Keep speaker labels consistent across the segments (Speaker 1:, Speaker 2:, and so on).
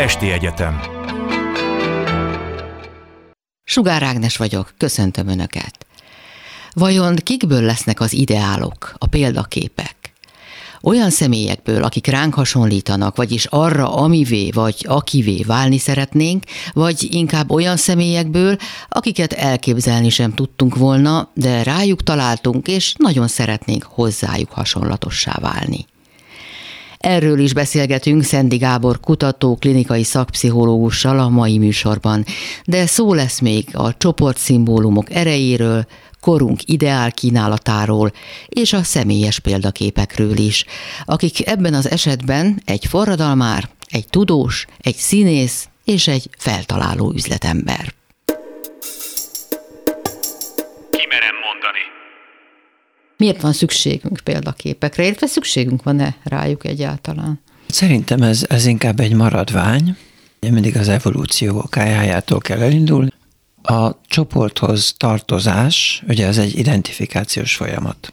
Speaker 1: Esti Egyetem
Speaker 2: Sugár Ágnes vagyok, köszöntöm Önöket. Vajon kikből lesznek az ideálok, a példaképek? Olyan személyekből, akik ránk hasonlítanak, vagyis arra, amivé vagy akivé válni szeretnénk, vagy inkább olyan személyekből, akiket elképzelni sem tudtunk volna, de rájuk találtunk, és nagyon szeretnénk hozzájuk hasonlatossá válni. Erről is beszélgetünk Szendi Gábor kutató, klinikai szakpszichológussal a mai műsorban, de szó lesz még a csoportszimbólumok erejéről, korunk ideál kínálatáról és a személyes példaképekről is, akik ebben az esetben egy forradalmár, egy tudós, egy színész és egy feltaláló üzletember. Miért van szükségünk példaképekre, illetve szükségünk van-e rájuk egyáltalán?
Speaker 3: Szerintem ez, ez inkább egy maradvány, mindig az evolúció okájájától kell elindulni, a csoporthoz tartozás, ugye ez egy identifikációs folyamat.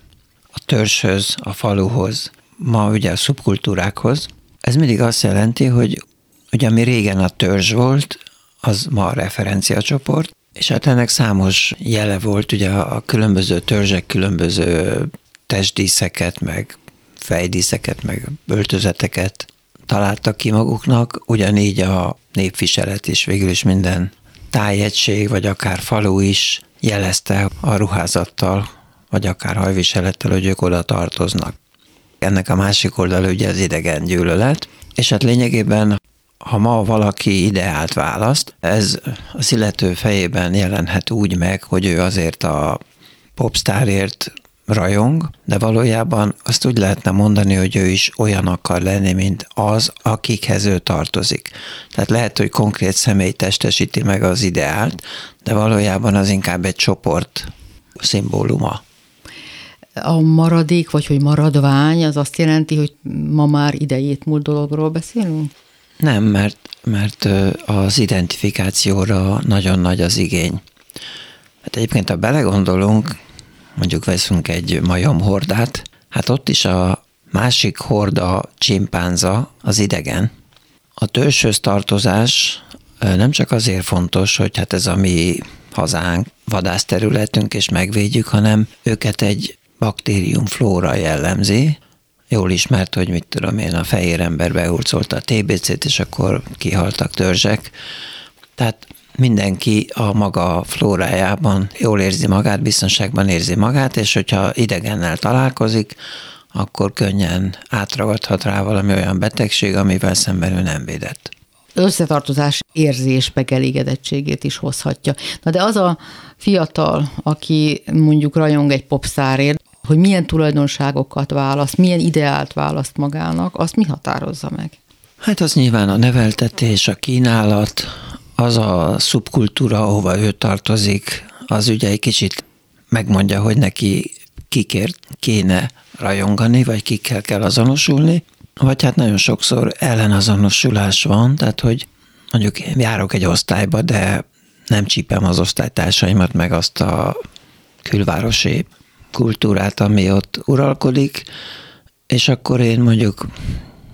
Speaker 3: A törzshöz, a faluhoz, ma ugye a szubkultúrákhoz. Ez mindig azt jelenti, hogy ugye ami régen a törzs volt, az ma a referenciacsoport, és hát ennek számos jele volt, ugye a különböző törzsek különböző testdíszeket, meg fejdíszeket, meg öltözeteket találtak ki maguknak, ugyanígy a népviselet is végül is minden tájegység, vagy akár falu is jelezte a ruházattal, vagy akár hajviselettel, hogy ők oda tartoznak. Ennek a másik oldala ugye az idegen gyűlölet, és hát lényegében ha ma valaki ideált választ, ez az illető fejében jelenhet úgy meg, hogy ő azért a popstárért rajong, de valójában azt úgy lehetne mondani, hogy ő is olyan akar lenni, mint az, akikhez ő tartozik. Tehát lehet, hogy konkrét személy testesíti meg az ideált, de valójában az inkább egy csoport szimbóluma.
Speaker 2: A maradék, vagy hogy maradvány, az azt jelenti, hogy ma már idejét múlt dologról beszélünk?
Speaker 3: Nem, mert, mert az identifikációra nagyon nagy az igény. Hát egyébként, ha belegondolunk, mondjuk veszünk egy majomhordát, hát ott is a másik horda csimpánza az idegen. A törzshöz tartozás nem csak azért fontos, hogy hát ez a mi hazánk, vadászterületünk, és megvédjük, hanem őket egy baktérium flóra jellemzi, jól ismert, hogy mit tudom én, a fehér ember behurcolta a TBC-t, és akkor kihaltak törzsek. Tehát mindenki a maga flórájában jól érzi magát, biztonságban érzi magát, és hogyha idegennel találkozik, akkor könnyen átragadhat rá valami olyan betegség, amivel szemben ő nem védett.
Speaker 2: Összetartozás érzés megelégedettségét is hozhatja. Na de az a fiatal, aki mondjuk rajong egy popszárért, hogy milyen tulajdonságokat választ, milyen ideált választ magának, azt mi határozza meg?
Speaker 3: Hát az nyilván a neveltetés, a kínálat, az a szubkultúra, ahova ő tartozik, az ugye egy kicsit megmondja, hogy neki kikért kéne rajongani, vagy kikkel kell azonosulni, vagy hát nagyon sokszor ellenazonosulás van, tehát hogy mondjuk járok egy osztályba, de nem csípem az osztálytársaimat, meg azt a külvárosi kultúrát, ami ott uralkodik, és akkor én mondjuk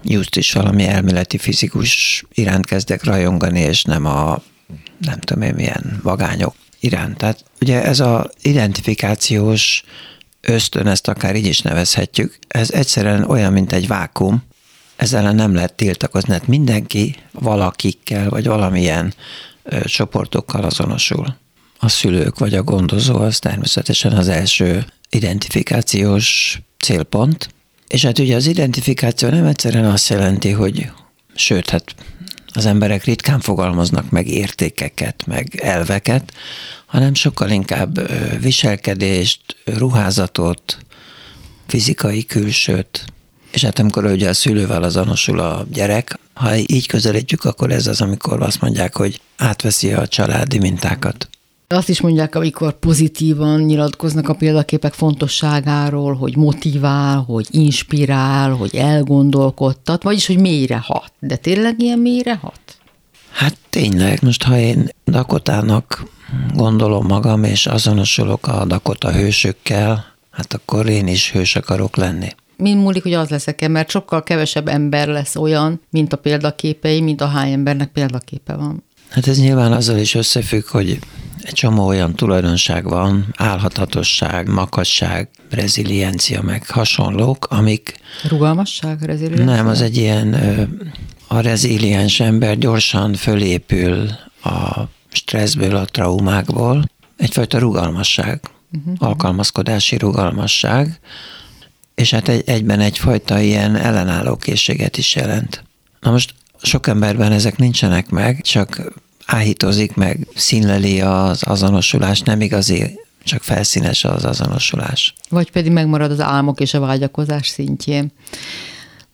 Speaker 3: just is valami elméleti fizikus iránt kezdek rajongani, és nem a nem tudom én milyen vagányok iránt. Tehát ugye ez a identifikációs ösztön, ezt akár így is nevezhetjük, ez egyszerűen olyan, mint egy vákum, ezzel nem lehet tiltakozni, hát mindenki valakikkel, vagy valamilyen ö, csoportokkal azonosul. A szülők vagy a gondozó az természetesen az első identifikációs célpont, és hát ugye az identifikáció nem egyszerűen azt jelenti, hogy sőt, hát az emberek ritkán fogalmaznak meg értékeket, meg elveket, hanem sokkal inkább viselkedést, ruházatot, fizikai külsőt, és hát amikor ugye a szülővel azonosul a gyerek, ha így közelítjük, akkor ez az, amikor azt mondják, hogy átveszi a családi mintákat.
Speaker 2: Azt is mondják, amikor pozitívan nyilatkoznak a példaképek fontosságáról, hogy motivál, hogy inspirál, hogy elgondolkodtat, vagyis, hogy mélyre hat. De tényleg ilyen mélyre hat?
Speaker 3: Hát tényleg, most ha én Dakotának gondolom magam, és azonosulok a Dakota hősökkel, hát akkor én is hős akarok lenni.
Speaker 2: mind múlik, hogy az leszek-e, mert sokkal kevesebb ember lesz olyan, mint a példaképei, mint a hány embernek példaképe van.
Speaker 3: Hát ez nyilván azzal is összefügg, hogy egy csomó olyan tulajdonság van, álhatatosság, makasság, reziliencia, meg hasonlók, amik...
Speaker 2: Rugalmasság, reziliencia?
Speaker 3: Nem, az egy ilyen, a reziliens ember gyorsan fölépül a stresszből, a traumákból, egyfajta rugalmasság, uh-huh. alkalmazkodási rugalmasság, és hát egy, egyben egyfajta ilyen ellenálló készséget is jelent. Na most sok emberben ezek nincsenek meg, csak áhítozik meg, színleli az azonosulás, nem igazi, csak felszínes az azonosulás.
Speaker 2: Vagy pedig megmarad az álmok és a vágyakozás szintjén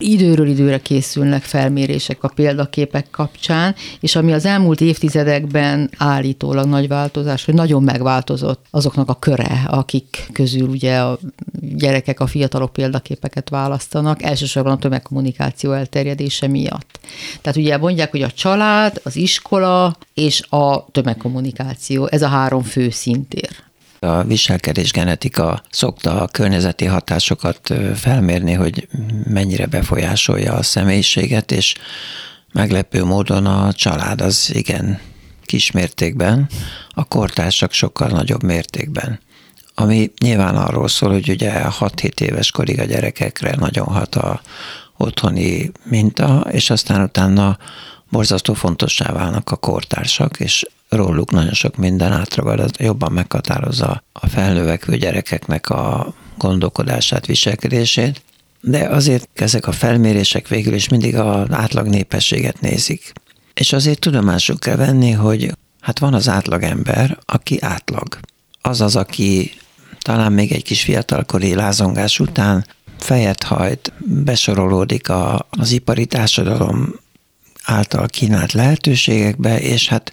Speaker 2: időről időre készülnek felmérések a példaképek kapcsán, és ami az elmúlt évtizedekben állítólag nagy változás, hogy nagyon megváltozott azoknak a köre, akik közül ugye a gyerekek, a fiatalok példaképeket választanak, elsősorban a tömegkommunikáció elterjedése miatt. Tehát ugye mondják, hogy a család, az iskola és a tömegkommunikáció, ez a három fő szintér.
Speaker 3: A viselkedés genetika szokta a környezeti hatásokat felmérni, hogy mennyire befolyásolja a személyiséget, és meglepő módon a család az igen kismértékben, a kortársak sokkal nagyobb mértékben. Ami nyilván arról szól, hogy ugye 6-7 éves korig a gyerekekre nagyon hat a otthoni minta, és aztán utána borzasztó fontossá válnak a kortársak, és róluk nagyon sok minden átragad, jobban meghatározza a felnövekvő gyerekeknek a gondolkodását, viselkedését, de azért ezek a felmérések végül is mindig az átlag népességet nézik. És azért tudomásul kell venni, hogy hát van az átlag ember, aki átlag. Az az, aki talán még egy kis fiatalkori lázongás után fejet hajt, besorolódik a, az ipari társadalom által kínált lehetőségekbe, és hát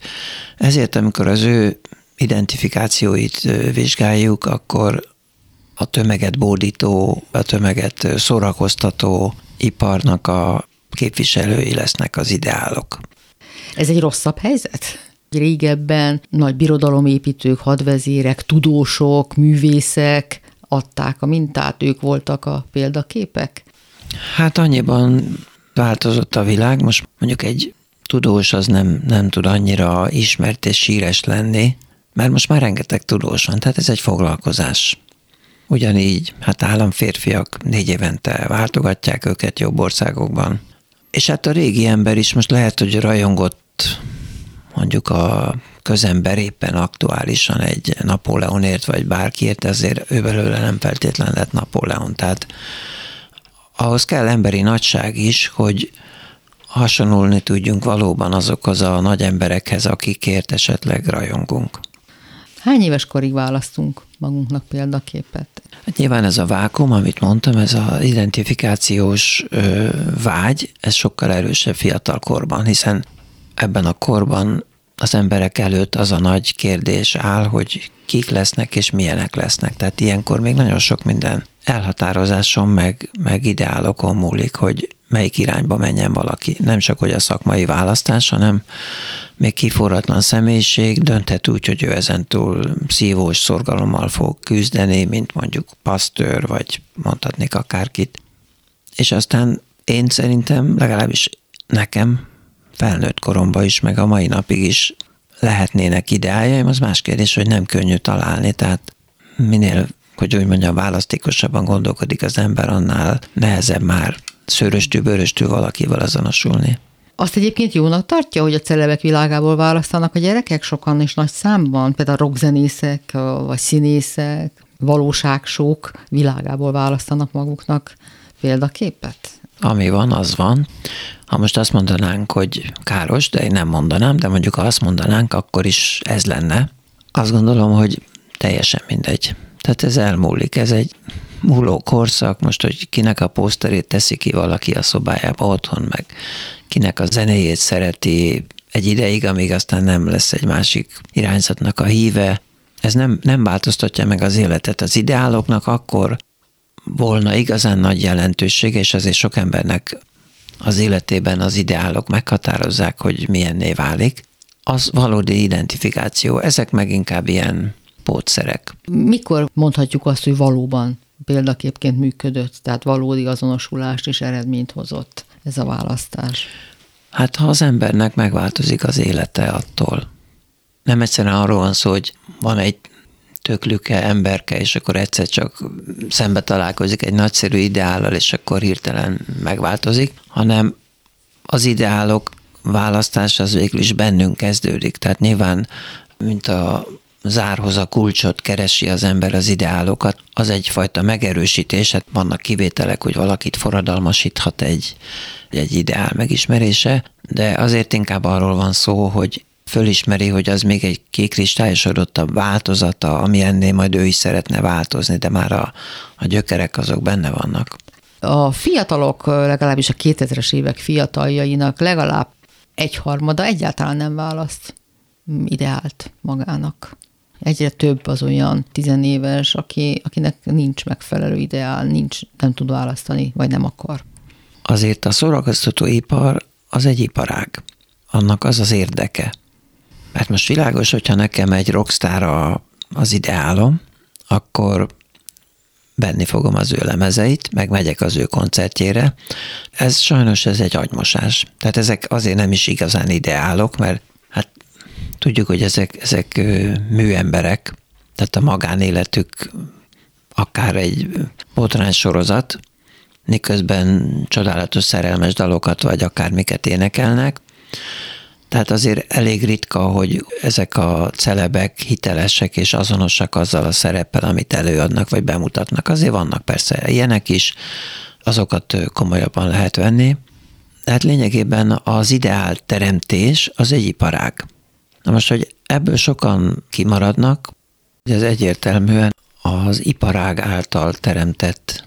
Speaker 3: ezért, amikor az ő identifikációit vizsgáljuk, akkor a tömeget bódító, a tömeget szórakoztató iparnak a képviselői lesznek az ideálok.
Speaker 2: Ez egy rosszabb helyzet? Régebben nagy birodalomépítők, hadvezérek, tudósok, művészek adták a mintát, ők voltak a példaképek?
Speaker 3: Hát annyiban változott a világ, most mondjuk egy tudós az nem, nem tud annyira ismert és síres lenni, mert most már rengeteg tudós van, tehát ez egy foglalkozás. Ugyanígy, hát államférfiak négy évente váltogatják őket jobb országokban. És hát a régi ember is most lehet, hogy rajongott mondjuk a közember éppen aktuálisan egy Napóleonért, vagy bárkiért, ezért ő belőle nem feltétlen lett Napóleon. Tehát ahhoz kell emberi nagyság is, hogy hasonlulni tudjunk valóban azokhoz a nagy emberekhez, akikért esetleg rajongunk.
Speaker 2: Hány éves korig választunk magunknak példaképet?
Speaker 3: Hát nyilván ez a vákum, amit mondtam, ez az identifikációs ö, vágy, ez sokkal erősebb fiatal korban, hiszen ebben a korban az emberek előtt az a nagy kérdés áll, hogy kik lesznek és milyenek lesznek. Tehát ilyenkor még nagyon sok minden elhatározáson meg, meg ideálokon múlik, hogy melyik irányba menjen valaki. Nem csak, hogy a szakmai választás, hanem még kiforratlan személyiség dönthet úgy, hogy ő ezentúl szívós szorgalommal fog küzdeni, mint mondjuk pasztőr, vagy mondhatnék akárkit. És aztán én szerintem, legalábbis nekem felnőtt koromban is, meg a mai napig is lehetnének ideájaim, az más kérdés, hogy nem könnyű találni, tehát minél, hogy úgy mondjam, választékosabban gondolkodik az ember, annál nehezebb már szöröstű, bőröstű valakivel azonosulni.
Speaker 2: Azt egyébként jónak tartja, hogy a celebek világából választanak a gyerekek sokan és nagy számban, például rockzenészek, vagy színészek, valóságsók világából választanak maguknak példaképet?
Speaker 3: Ami van, az van. Ha most azt mondanánk, hogy káros, de én nem mondanám, de mondjuk ha azt mondanánk, akkor is ez lenne. Azt gondolom, hogy teljesen mindegy. Tehát ez elmúlik, ez egy múló korszak, most, hogy kinek a poszterét teszi ki valaki a szobájába otthon, meg kinek a zenéjét szereti egy ideig, amíg aztán nem lesz egy másik irányzatnak a híve. Ez nem, nem változtatja meg az életet. Az ideáloknak akkor volna igazán nagy jelentősége, és azért sok embernek az életében az ideálok meghatározzák, hogy milyenné válik, az valódi identifikáció. Ezek meg inkább ilyen pótszerek.
Speaker 2: Mikor mondhatjuk azt, hogy valóban példaképként működött, tehát valódi azonosulást és eredményt hozott ez a választás.
Speaker 3: Hát ha az embernek megváltozik az élete attól, nem egyszerűen arról van szó, hogy van egy töklüke, emberke, és akkor egyszer csak szembe találkozik egy nagyszerű ideállal, és akkor hirtelen megváltozik, hanem az ideálok választása az végül is bennünk kezdődik. Tehát nyilván, mint a zárhoz a kulcsot keresi az ember az ideálokat, az egyfajta megerősítés, hát vannak kivételek, hogy valakit forradalmasíthat egy, egy ideál megismerése, de azért inkább arról van szó, hogy fölismeri, hogy az még egy kikristályosodottabb változata, ami ennél majd ő is szeretne változni, de már a, a gyökerek azok benne vannak.
Speaker 2: A fiatalok, legalábbis a 2000-es évek fiataljainak legalább egyharmada egyáltalán nem választ ideált magának. Egyre több az olyan tizenéves, aki, akinek nincs megfelelő ideál, nincs, nem tud választani, vagy nem akar.
Speaker 3: Azért a szórakoztató ipar az egy iparág. Annak az az érdeke, mert most világos, hogyha nekem egy rockstar az ideálom, akkor benni fogom az ő lemezeit, meg megyek az ő koncertjére. Ez sajnos ez egy agymosás. Tehát ezek azért nem is igazán ideálok, mert tudjuk, hogy ezek, ezek műemberek, tehát a magánéletük akár egy botrány sorozat, miközben csodálatos szerelmes dalokat vagy akármiket énekelnek, tehát azért elég ritka, hogy ezek a celebek hitelesek és azonosak azzal a szereppel, amit előadnak vagy bemutatnak. Azért vannak persze ilyenek is, azokat komolyabban lehet venni. Tehát lényegében az ideál teremtés az egy iparág. Na most, hogy ebből sokan kimaradnak, ez egyértelműen az iparág által teremtett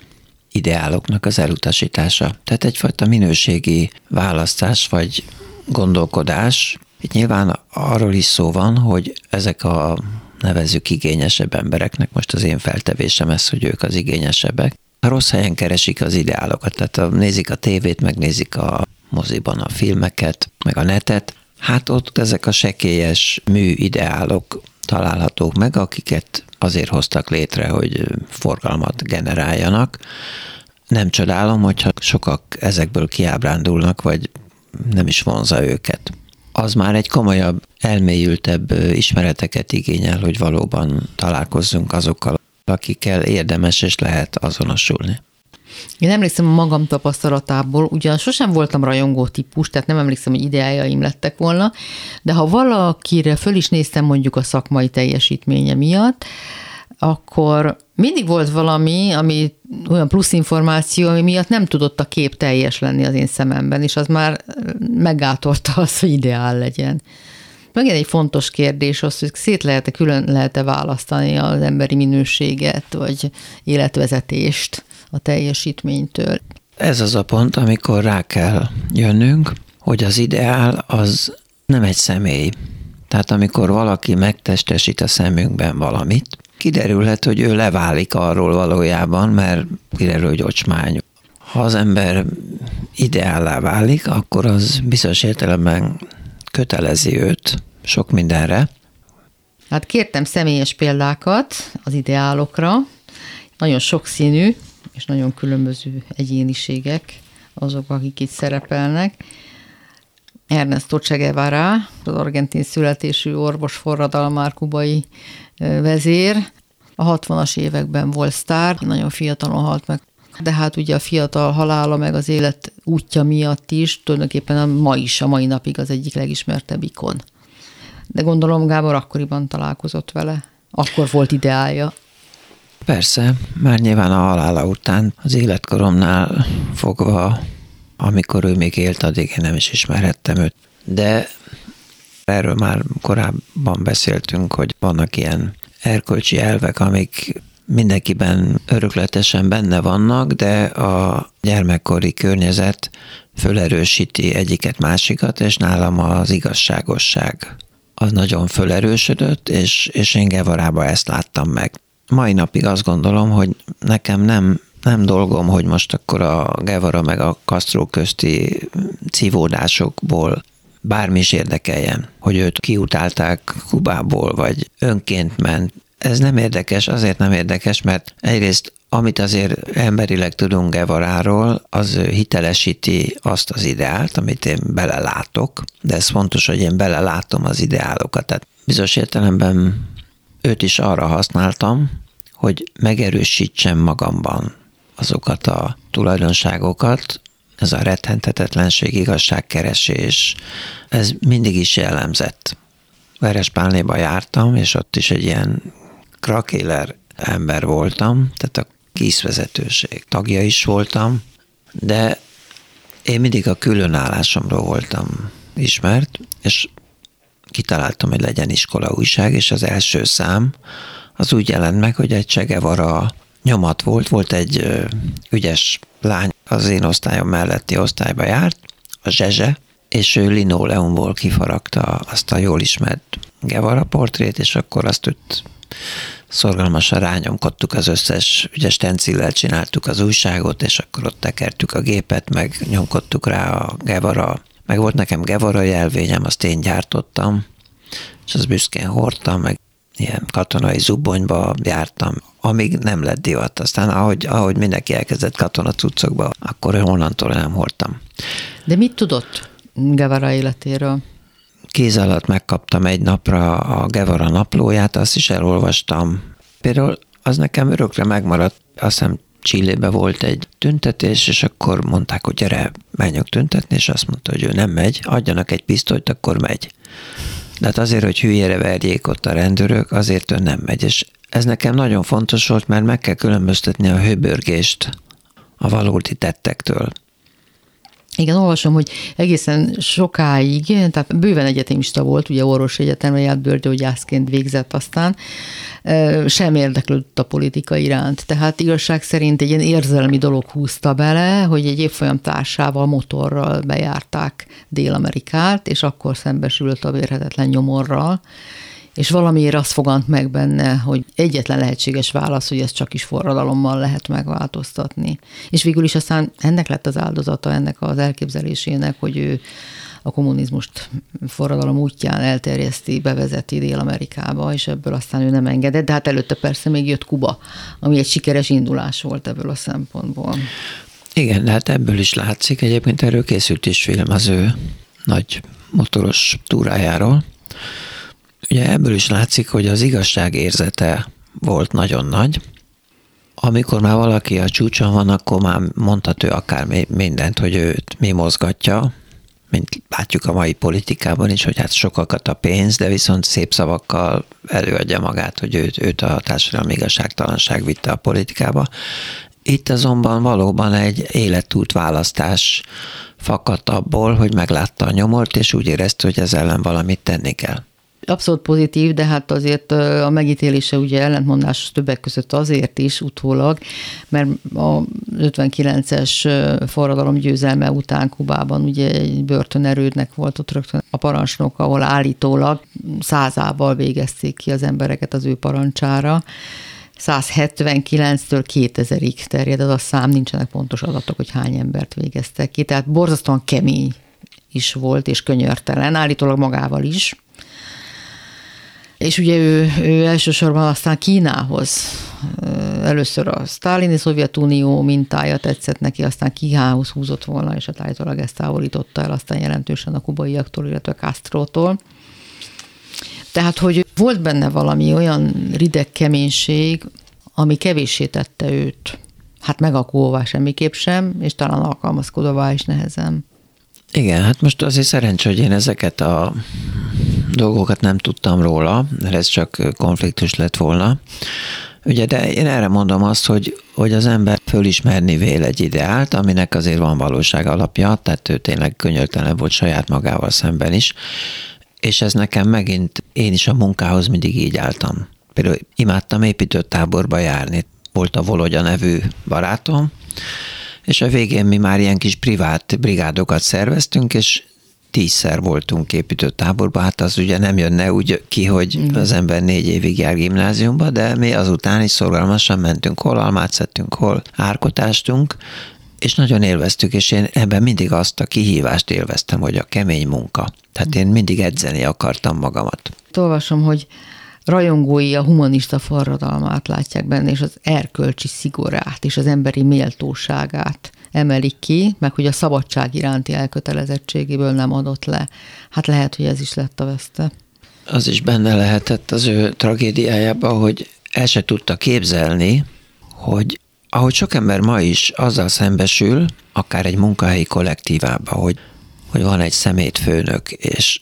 Speaker 3: ideáloknak az elutasítása. Tehát egyfajta minőségi választás vagy gondolkodás. Itt nyilván arról is szó van, hogy ezek a nevezzük igényesebb embereknek, most az én feltevésem ez, hogy ők az igényesebbek, a rossz helyen keresik az ideálokat, tehát nézik a tévét, megnézik a moziban a filmeket, meg a netet, hát ott ezek a sekélyes mű ideálok találhatók meg, akiket azért hoztak létre, hogy forgalmat generáljanak. Nem csodálom, hogyha sokak ezekből kiábrándulnak, vagy nem is vonza őket. Az már egy komolyabb, elmélyültebb ismereteket igényel, hogy valóban találkozzunk azokkal, akikkel érdemes és lehet azonosulni.
Speaker 2: Én emlékszem a magam tapasztalatából, ugyan sosem voltam rajongó típus, tehát nem emlékszem, hogy ideájaim lettek volna, de ha valakire föl is néztem mondjuk a szakmai teljesítménye miatt, akkor mindig volt valami, ami olyan plusz információ, ami miatt nem tudott a kép teljes lenni az én szememben, és az már meggátolta azt, hogy ideál legyen. Megint egy fontos kérdés az, hogy szét lehet-e, külön lehet-e választani az emberi minőséget, vagy életvezetést a teljesítménytől.
Speaker 3: Ez az a pont, amikor rá kell jönnünk, hogy az ideál az nem egy személy. Tehát amikor valaki megtestesít a szemünkben valamit, kiderülhet, hogy ő leválik arról valójában, mert kiderül, hogy ocsmány. Ha az ember ideállá válik, akkor az bizonyos értelemben kötelezi őt sok mindenre.
Speaker 2: Hát kértem személyes példákat az ideálokra, nagyon sokszínű és nagyon különböző egyéniségek azok, akik itt szerepelnek. Ernesto Che Guevara, az argentin születésű orvos forradalmár kubai vezér. A 60-as években volt sztár, nagyon fiatalon halt meg. De hát ugye a fiatal halála meg az élet útja miatt is tulajdonképpen a ma is, a mai napig az egyik legismertebb ikon. De gondolom Gábor akkoriban találkozott vele. Akkor volt ideája.
Speaker 3: Persze, már nyilván a halála után az életkoromnál fogva, amikor ő még élt, addig én nem is ismerhettem őt. De erről már korábban beszéltünk, hogy vannak ilyen erkölcsi elvek, amik mindenkiben örökletesen benne vannak, de a gyermekkori környezet fölerősíti egyiket másikat, és nálam az igazságosság az nagyon fölerősödött, és, és én Gevarába ezt láttam meg. Mai napig azt gondolom, hogy nekem nem, nem dolgom, hogy most akkor a Gevara meg a Castro közti cívódásokból bármi is érdekeljen, hogy őt kiutálták Kubából, vagy önként ment. Ez nem érdekes, azért nem érdekes, mert egyrészt amit azért emberileg tudunk Gevaráról, az hitelesíti azt az ideált, amit én belelátok, de ez fontos, hogy én belelátom az ideálokat. Tehát bizonyos értelemben őt is arra használtam, hogy megerősítsem magamban azokat a tulajdonságokat, ez a rettentetetlenség, igazságkeresés, ez mindig is jellemzett. Verespálnéba jártam, és ott is egy ilyen krakéler ember voltam, tehát a kízvezetőség tagja is voltam, de én mindig a különállásomról voltam ismert, és kitaláltam, hogy legyen iskola újság, és az első szám az úgy jelent meg, hogy egy Csegevara nyomat volt, volt egy ügyes lány az én osztályom melletti osztályba járt, a Zsezse, és ő linoleumból kifaragta azt a jól ismert Gevara portrét, és akkor azt ott szorgalmasan rányomkodtuk az összes, ugye stencillel csináltuk az újságot, és akkor ott tekertük a gépet, meg nyomkodtuk rá a Gevara, meg volt nekem Gevara jelvényem, azt én gyártottam, és az büszkén hordtam, meg ilyen katonai zubonyba jártam, amíg nem lett divat. Aztán ahogy, ahogy mindenki elkezdett katonacuccokba, akkor onnantól nem hordtam.
Speaker 2: De mit tudott Gevara életéről?
Speaker 3: Kéz alatt megkaptam egy napra a Gevara naplóját, azt is elolvastam. Például az nekem örökre megmaradt, azt hiszem Csillébe volt egy tüntetés, és akkor mondták, hogy gyere, menjünk tüntetni, és azt mondta, hogy ő nem megy, adjanak egy pisztolyt, akkor megy. De hát azért, hogy hülyére verjék ott a rendőrök, azért ő nem megy. És ez nekem nagyon fontos volt, mert meg kell különböztetni a hőbörgést a valódi tettektől.
Speaker 2: Igen, olvasom, hogy egészen sokáig, tehát bőven egyetemista volt, ugye orvos egyetemre járt bőrgyógyászként végzett aztán, sem érdeklődött a politika iránt. Tehát igazság szerint egy ilyen érzelmi dolog húzta bele, hogy egy évfolyam társával motorral bejárták Dél-Amerikát, és akkor szembesült a vérhetetlen nyomorral, és valamiért azt fogant meg benne, hogy egyetlen lehetséges válasz, hogy ezt csak is forradalommal lehet megváltoztatni. És végül is aztán ennek lett az áldozata, ennek az elképzelésének, hogy ő a kommunizmust forradalom útján elterjeszti, bevezeti Dél-Amerikába, és ebből aztán ő nem engedett, de hát előtte persze még jött Kuba, ami egy sikeres indulás volt ebből a szempontból.
Speaker 3: Igen, de hát ebből is látszik, egyébként erről készült is film az ő nagy motoros túrájáról, Ugye ebből is látszik, hogy az igazság érzete volt nagyon nagy. Amikor már valaki a csúcson van, akkor már mondhatő akár mindent, hogy őt mi mozgatja, mint látjuk a mai politikában is, hogy hát sokakat a pénz, de viszont szép szavakkal előadja magát, hogy őt, őt a társadalmi igazságtalanság vitte a politikába. Itt azonban valóban egy életút választás fakadt abból, hogy meglátta a nyomort, és úgy érezte, hogy ez ellen valamit tenni kell
Speaker 2: abszolút pozitív, de hát azért a megítélése ugye ellentmondás többek között azért is utólag, mert a 59-es forradalom győzelme után Kubában ugye egy börtönerődnek volt ott rögtön a parancsnok, ahol állítólag százával végezték ki az embereket az ő parancsára. 179-től 2000-ig terjed az a szám, nincsenek pontos adatok, hogy hány embert végeztek ki, tehát borzasztóan kemény is volt, és könyörtelen, állítólag magával is és ugye ő, ő elsősorban aztán Kínához, először a sztálini Szovjetunió mintája tetszett neki, aztán Kínához húzott volna, és hát állítólag ezt távolította el aztán jelentősen a kubaiaktól, illetve Castro-tól. Tehát, hogy volt benne valami olyan rideg keménység, ami kevéssé tette őt, hát megakóvá semmiképp sem, és talán alkalmazkodóvá is nehezen.
Speaker 3: Igen, hát most azért szerencsé, hogy én ezeket a dolgokat nem tudtam róla, mert ez csak konfliktus lett volna. Ugye, de én erre mondom azt, hogy, hogy az ember fölismerni vél egy ideált, aminek azért van valóság alapja, tehát ő tényleg könyörtelen volt saját magával szemben is, és ez nekem megint, én is a munkához mindig így álltam. Például imádtam építőtáborba járni. Volt a Vologya nevű barátom, és a végén mi már ilyen kis privát brigádokat szerveztünk, és tízszer voltunk építőtáborban, hát az ugye nem jönne úgy ki, hogy az ember négy évig jár gimnáziumba, de mi azután is szorgalmasan mentünk, hol almát szedtünk, hol árkotástunk, és nagyon élveztük, és én ebben mindig azt a kihívást élveztem, hogy a kemény munka. Tehát én mindig edzeni akartam magamat.
Speaker 2: Olvasom, hogy rajongói a humanista forradalmát látják benne, és az erkölcsi szigorát, és az emberi méltóságát emelik ki, meg hogy a szabadság iránti elkötelezettségéből nem adott le. Hát lehet, hogy ez is lett a veszte.
Speaker 3: Az is benne lehetett az ő tragédiájában, hogy el se tudta képzelni, hogy ahogy sok ember ma is azzal szembesül, akár egy munkahelyi kollektívában, hogy, hogy van egy szemétfőnök, és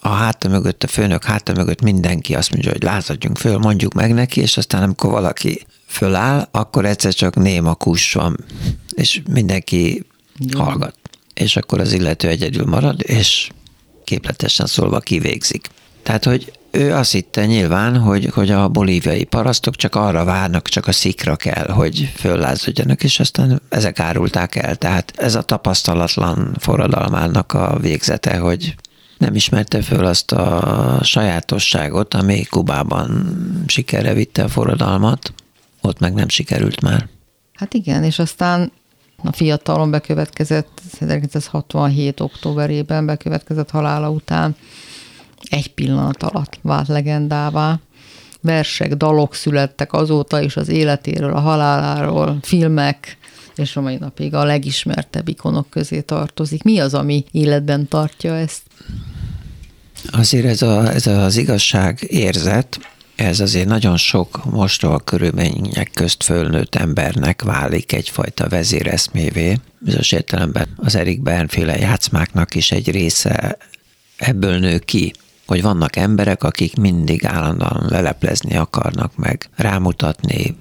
Speaker 3: a háta mögött, a főnök háta mögött mindenki azt mondja, hogy lázadjunk föl, mondjuk meg neki, és aztán amikor valaki föláll, akkor egyszer csak néma kus van, és mindenki Jó. hallgat. És akkor az illető egyedül marad, és képletesen szólva kivégzik. Tehát, hogy ő azt hitte nyilván, hogy, hogy a bolíviai parasztok csak arra várnak, csak a szikra kell, hogy föllázadjanak, és aztán ezek árulták el. Tehát ez a tapasztalatlan forradalmának a végzete, hogy nem ismerte föl azt a sajátosságot, ami Kubában sikerre vitte a forradalmat, ott meg nem sikerült már.
Speaker 2: Hát igen, és aztán a fiatalon bekövetkezett, 1967. októberében bekövetkezett halála után egy pillanat alatt vált legendává. Versek, dalok születtek azóta is az életéről, a haláláról, filmek, és a mai napig a legismertebb ikonok közé tartozik. Mi az, ami életben tartja ezt?
Speaker 3: Azért ez, a, ez az igazság érzet, ez azért nagyon sok mostoha körülmények közt fölnőtt embernek válik egyfajta vezéreszmévé. Bizonyos értelemben az Erik Bernféle játszmáknak is egy része ebből nő ki, hogy vannak emberek, akik mindig állandóan leleplezni akarnak meg, rámutatni,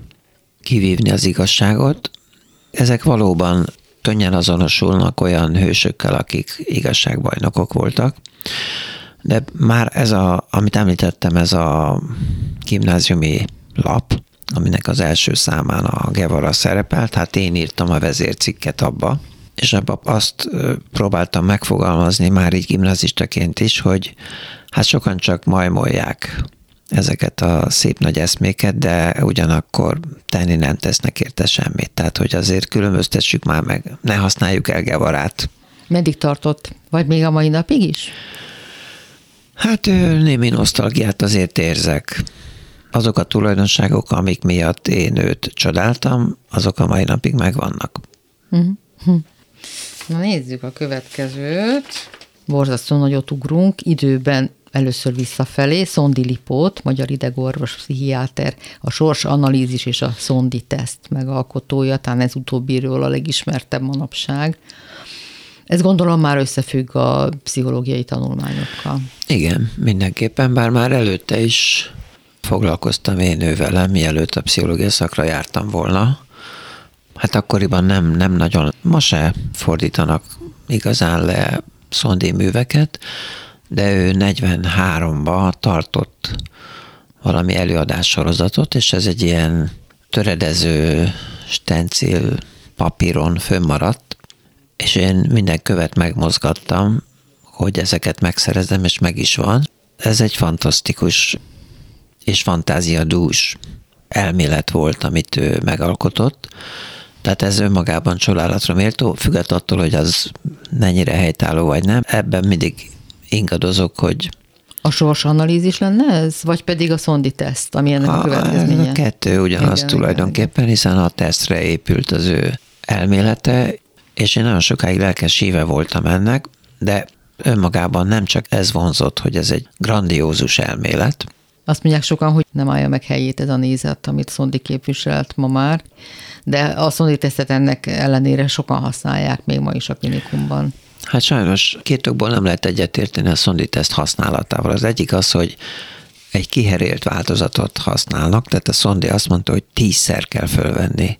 Speaker 3: kivívni az igazságot. Ezek valóban könnyen azonosulnak olyan hősökkel, akik igazságbajnokok voltak, de már ez a, amit említettem, ez a gimnáziumi lap, aminek az első számán a Gevara szerepelt, hát én írtam a vezércikket abba, és abba azt próbáltam megfogalmazni már így gimnazistaként is, hogy hát sokan csak majmolják ezeket a szép nagy eszméket, de ugyanakkor tenni nem tesznek érte semmit. Tehát, hogy azért különböztessük már meg, ne használjuk el Gevarát.
Speaker 2: Meddig tartott? Vagy még a mai napig is?
Speaker 3: Hát némi nosztalgiát azért érzek. Azok a tulajdonságok, amik miatt én őt csodáltam, azok a mai napig megvannak.
Speaker 2: Na nézzük a következőt. Borzasztó nagyot ugrunk, időben először visszafelé, Szondi Lipót, magyar idegorvos, pszichiáter, a sors analízis és a szondi teszt megalkotója, talán ez utóbbiről a legismertebb manapság. Ez gondolom már összefügg a pszichológiai tanulmányokkal.
Speaker 3: Igen, mindenképpen, bár már előtte is foglalkoztam én ő velem, mielőtt a pszichológia szakra jártam volna. Hát akkoriban nem, nem nagyon, ma se fordítanak igazán le szondi műveket, de ő 43-ba tartott valami előadássorozatot, és ez egy ilyen töredező stencil papíron fönnmaradt, és én minden követ megmozgattam, hogy ezeket megszerezem, és meg is van. Ez egy fantasztikus és fantáziadús elmélet volt, amit ő megalkotott. Tehát ez önmagában csodálatra méltó, függet attól, hogy az mennyire helytálló vagy nem. Ebben mindig ingadozok, hogy
Speaker 2: a sorsanalízis lenne ez? Vagy pedig a szondi teszt, ami ennek a, a következménye?
Speaker 3: A kettő ugyanaz igen, tulajdonképpen, igen. hiszen a tesztre épült az ő elmélete, és én nagyon sokáig lelkes híve voltam ennek, de önmagában nem csak ez vonzott, hogy ez egy grandiózus elmélet.
Speaker 2: Azt mondják sokan, hogy nem állja meg helyét ez a nézet, amit Szondi képviselt ma már, de a Szondi tesztet ennek ellenére sokan használják még ma is a klinikumban.
Speaker 3: Hát sajnos két okból nem lehet egyetérteni a Szondi teszt használatával. Az egyik az, hogy egy kiherélt változatot használnak, tehát a Szondi azt mondta, hogy tízszer kell fölvenni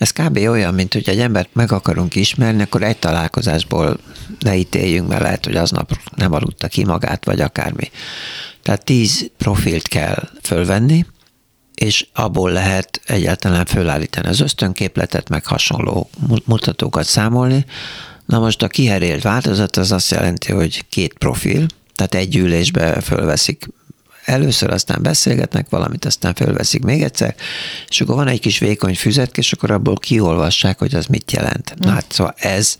Speaker 3: ez kb. olyan, mint hogy egy embert meg akarunk ismerni, akkor egy találkozásból leítéljünk, mert lehet, hogy aznap nem aludta ki magát, vagy akármi. Tehát tíz profilt kell fölvenni, és abból lehet egyáltalán fölállítani az ösztönképletet, meg hasonló mutatókat számolni. Na most a kiherélt változat az azt jelenti, hogy két profil, tehát egy ülésbe fölveszik először, aztán beszélgetnek valamit, aztán fölveszik még egyszer, és akkor van egy kis vékony füzetke, és akkor abból kiolvassák, hogy az mit jelent. Na hát szóval ez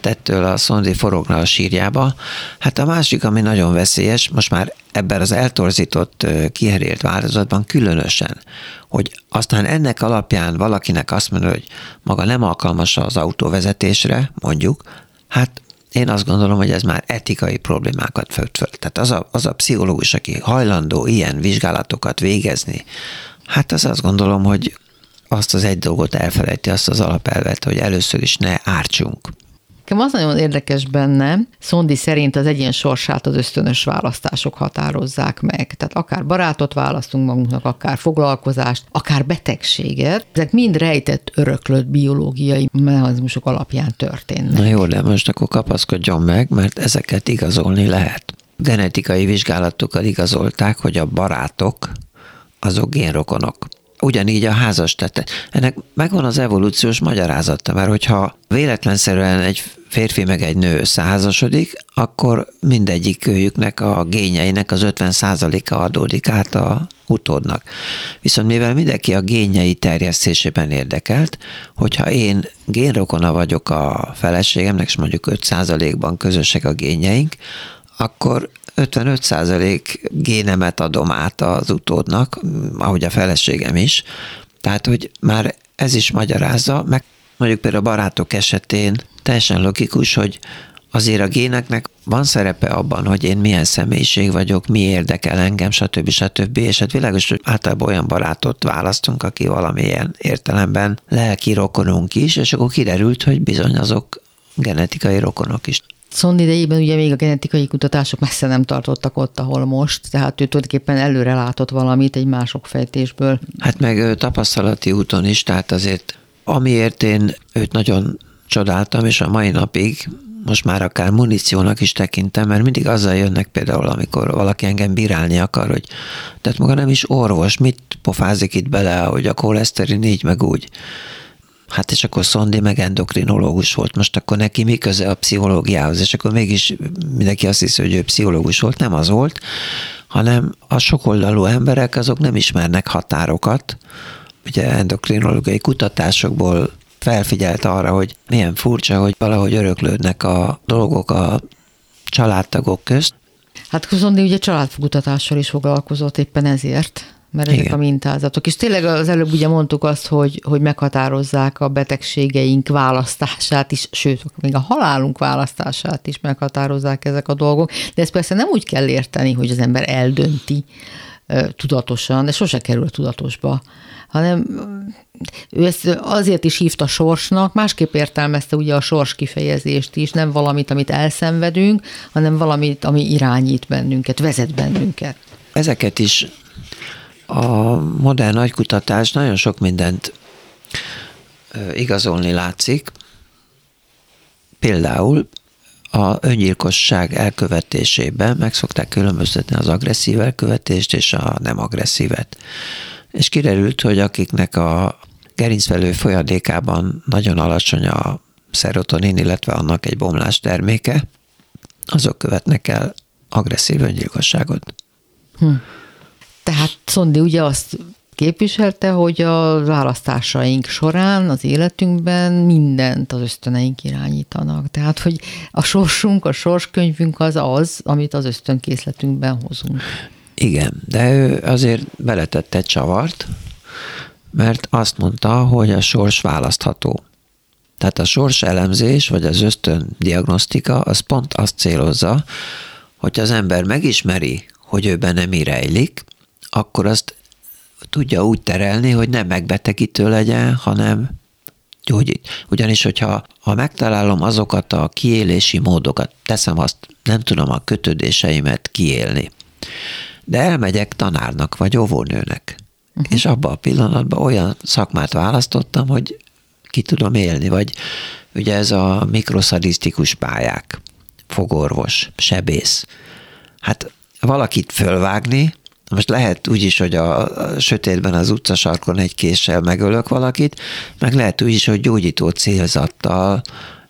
Speaker 3: tettől a szondi forogna a sírjába. Hát a másik, ami nagyon veszélyes, most már ebben az eltorzított, kiherélt változatban különösen, hogy aztán ennek alapján valakinek azt mondja, hogy maga nem alkalmas az autóvezetésre, mondjuk, hát én azt gondolom, hogy ez már etikai problémákat fölt föl. Tehát az a, az a pszichológus, aki hajlandó ilyen vizsgálatokat végezni, hát az azt gondolom, hogy azt az egy dolgot elfelejti, azt az alapelvet, hogy először is ne ártsunk.
Speaker 2: Nekem az nagyon érdekes benne, Szondi szerint az egyén sorsát az ösztönös választások határozzák meg. Tehát akár barátot választunk magunknak, akár foglalkozást, akár betegséget. Ezek mind rejtett, öröklött biológiai mechanizmusok alapján történnek.
Speaker 3: Na jó, de most akkor kapaszkodjon meg, mert ezeket igazolni lehet. Genetikai vizsgálatokkal igazolták, hogy a barátok azok génrokonok ugyanígy a házas tette. Ennek megvan az evolúciós magyarázata, mert hogyha véletlenszerűen egy férfi meg egy nő összeházasodik, akkor mindegyik őjüknek a gényeinek az 50%-a adódik át a utódnak. Viszont mivel mindenki a gényei terjesztésében érdekelt, hogyha én génrokona vagyok a feleségemnek, és mondjuk 5%-ban közösek a gényeink, akkor 55% génemet adom át az utódnak, ahogy a feleségem is. Tehát, hogy már ez is magyarázza, meg mondjuk például a barátok esetén teljesen logikus, hogy azért a géneknek van szerepe abban, hogy én milyen személyiség vagyok, mi érdekel engem, stb. stb. És hát világos, hogy általában olyan barátot választunk, aki valamilyen értelemben lelki rokonunk is, és akkor kiderült, hogy bizony azok genetikai rokonok is.
Speaker 2: Szond idejében ugye még a genetikai kutatások messze nem tartottak ott, ahol most, tehát ő tulajdonképpen előre látott valamit egy mások fejtésből.
Speaker 3: Hát meg tapasztalati úton is, tehát azért amiért én őt nagyon csodáltam, és a mai napig most már akár muníciónak is tekintem, mert mindig azzal jönnek például, amikor valaki engem bírálni akar, hogy tehát maga nem is orvos, mit pofázik itt bele, hogy a koleszterin így meg úgy. Hát és akkor Szondi meg endokrinológus volt, most akkor neki mi köze a pszichológiához, és akkor mégis mindenki azt hiszi, hogy ő pszichológus volt, nem az volt, hanem a sokoldalú emberek azok nem ismernek határokat, ugye endokrinológiai kutatásokból felfigyelt arra, hogy milyen furcsa, hogy valahogy öröklődnek a dolgok a családtagok közt.
Speaker 2: Hát Szondi ugye családkutatással is foglalkozott éppen ezért mert ezek Igen. a mintázatok. És tényleg az előbb ugye mondtuk azt, hogy, hogy meghatározzák a betegségeink választását is, sőt, még a halálunk választását is meghatározzák ezek a dolgok, de ezt persze nem úgy kell érteni, hogy az ember eldönti tudatosan, de sose kerül a tudatosba, hanem ő ezt azért is hívta sorsnak, másképp értelmezte ugye a sors kifejezést is, nem valamit, amit elszenvedünk, hanem valamit, ami irányít bennünket, vezet bennünket.
Speaker 3: Ezeket is a modern nagykutatás nagyon sok mindent igazolni látszik. Például a öngyilkosság elkövetésében meg szokták különböztetni az agresszív elkövetést és a nem agresszívet. És kiderült, hogy akiknek a gerincvelő folyadékában nagyon alacsony a szerotonin, illetve annak egy bomlás terméke, azok követnek el agresszív öngyilkosságot. Hm.
Speaker 2: Tehát Szondi ugye azt képviselte, hogy a választásaink során az életünkben mindent az ösztöneink irányítanak. Tehát, hogy a sorsunk, a sorskönyvünk az az, amit az ösztönkészletünkben hozunk.
Speaker 3: Igen, de ő azért beletette egy csavart, mert azt mondta, hogy a sors választható. Tehát a sors elemzés, vagy az ösztön diagnosztika, az pont azt célozza, hogy az ember megismeri, hogy ő benne mi rejlik, akkor azt tudja úgy terelni, hogy nem megbetegítő legyen, hanem gyógyít. Ugyanis, hogyha ha megtalálom azokat a kiélési módokat, teszem azt, nem tudom a kötődéseimet kiélni, de elmegyek tanárnak vagy óvónőnek, uh-huh. és abban a pillanatban olyan szakmát választottam, hogy ki tudom élni, vagy ugye ez a mikroszadisztikus pályák, fogorvos, sebész. Hát valakit fölvágni, most lehet úgy is, hogy a, sötétben az utcasarkon egy késsel megölök valakit, meg lehet úgy is, hogy gyógyító célzattal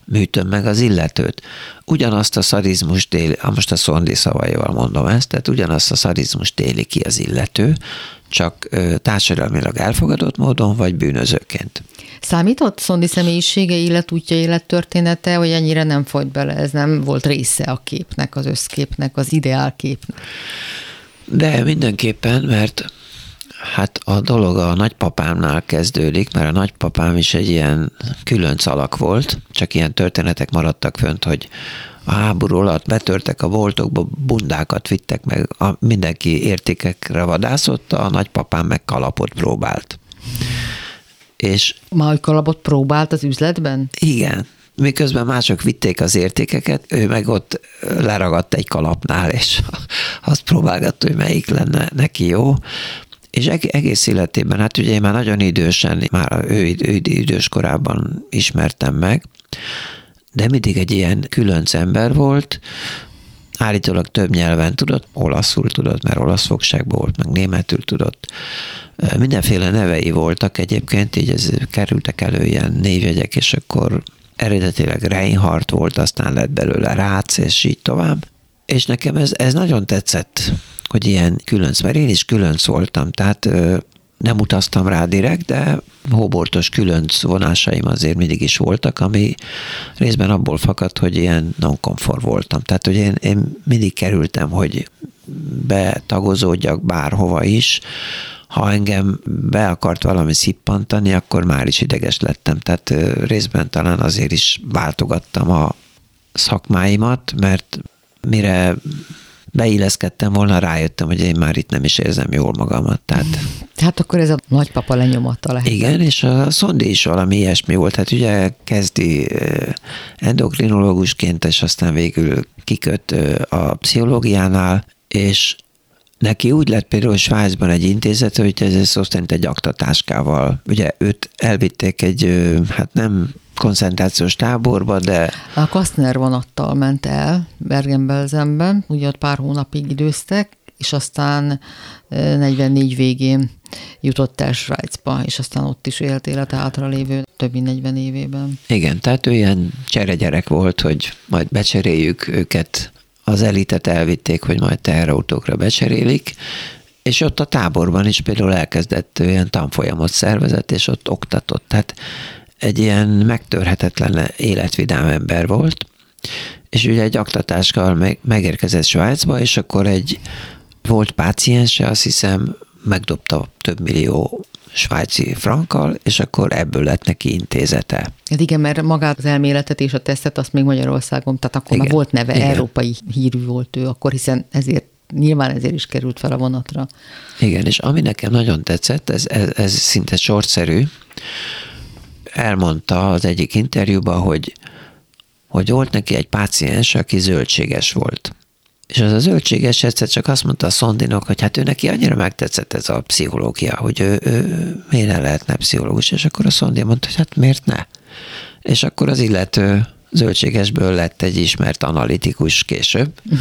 Speaker 3: műtöm meg az illetőt. Ugyanazt a szarizmus éli, most a Szondi szavaival mondom ezt, tehát ugyanazt a szarizmust éli ki az illető, csak társadalmilag elfogadott módon, vagy bűnözőként.
Speaker 2: Számított Szondi személyisége, életútja, élettörténete, hogy ennyire nem folyt bele, ez nem volt része a képnek, az összképnek, az ideálképnek?
Speaker 3: De mindenképpen, mert Hát a dolog a nagypapámnál kezdődik, mert a nagypapám is egy ilyen különc alak volt, csak ilyen történetek maradtak fönt, hogy a háború alatt betörtek a boltokba, bundákat vittek meg, a, mindenki értékekre vadászott, a nagypapám meg kalapot próbált. És
Speaker 2: Már hogy kalapot próbált az üzletben?
Speaker 3: Igen. Miközben mások vitték az értékeket, ő meg ott leragadt egy kalapnál, és azt próbálgatta, hogy melyik lenne neki jó. És egész életében, hát ugye én már nagyon idősen, már ő, ő idős korában ismertem meg, de mindig egy ilyen különc ember volt, állítólag több nyelven tudott, olaszul tudott, mert olasz fogságból volt, meg németül tudott. Mindenféle nevei voltak egyébként, így ez kerültek elő ilyen névjegyek, és akkor eredetileg Reinhardt volt, aztán lett belőle Rácz, és így tovább. És nekem ez, ez nagyon tetszett, hogy ilyen különc, mert én is különc voltam, tehát nem utaztam rá direkt, de hóbortos különc vonásaim azért mindig is voltak, ami részben abból fakadt, hogy ilyen non-komfort voltam. Tehát, hogy én, én mindig kerültem, hogy betagozódjak bárhova is, ha engem be akart valami szippantani, akkor már is ideges lettem. Tehát részben talán azért is váltogattam a szakmáimat, mert mire beilleszkedtem volna, rájöttem, hogy én már itt nem is érzem jól magamat. Tehát...
Speaker 2: Hát akkor ez a nagypapa lenyomata lehet.
Speaker 3: Igen, és a Szondi is valami ilyesmi volt. Hát ugye kezdi endokrinológusként, és aztán végül kiköt a pszichológiánál, és Neki úgy lett például Svájcban egy intézet, hogy ez szó szerint egy aktatáskával. Ugye őt elvitték egy, hát nem koncentrációs táborba, de...
Speaker 2: A Kastner vonattal ment el Bergen-Belsenben, ugye ott pár hónapig időztek, és aztán 44 végén jutott el Svájcba, és aztán ott is élt élet hátra lévő több mint 40 évében.
Speaker 3: Igen, tehát ő ilyen cseregyerek volt, hogy majd becseréljük őket, az elitet elvitték, hogy majd teherautókra becserélik, és ott a táborban is például elkezdett ilyen tanfolyamot szervezett, és ott oktatott. Tehát egy ilyen megtörhetetlen életvidám ember volt, és ugye egy aktatáskal meg, megérkezett Svájcba, és akkor egy volt páciense, azt hiszem, megdobta több millió svájci frankkal, és akkor ebből lett neki intézete.
Speaker 2: Hát igen, mert magát az elméletet és a tesztet azt még Magyarországon, tehát akkor igen, már volt neve, igen. európai hírű volt ő akkor, hiszen ezért nyilván ezért is került fel a vonatra.
Speaker 3: Igen, és ami nekem nagyon tetszett, ez, ez, ez szinte sortszerű, elmondta az egyik interjúban, hogy, hogy volt neki egy páciens, aki zöldséges volt. És az a zöldséges egyszer csak azt mondta a Szondinok, hogy hát ő neki annyira megtetszett ez a pszichológia, hogy ő, ő miért ne lehetne pszichológus, és akkor a Szondi mondta, hogy hát miért ne? És akkor az illető zöldségesből lett egy ismert analitikus később. Uh-huh.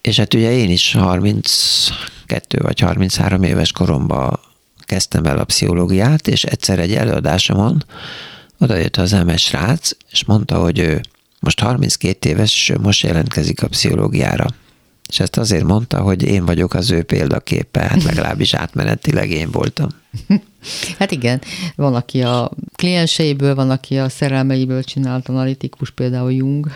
Speaker 3: És hát ugye én is 32 vagy 33 éves koromban kezdtem el a pszichológiát, és egyszer egy előadásomon oda jött az emes srác, és mondta, hogy ő most 32 éves, és ő most jelentkezik a pszichológiára. És ezt azért mondta, hogy én vagyok az ő példaképe, hát legalábbis átmenetileg én voltam.
Speaker 2: Hát igen, van, aki a klienseiből, van, aki a szerelmeiből csinált analitikus, például Jung.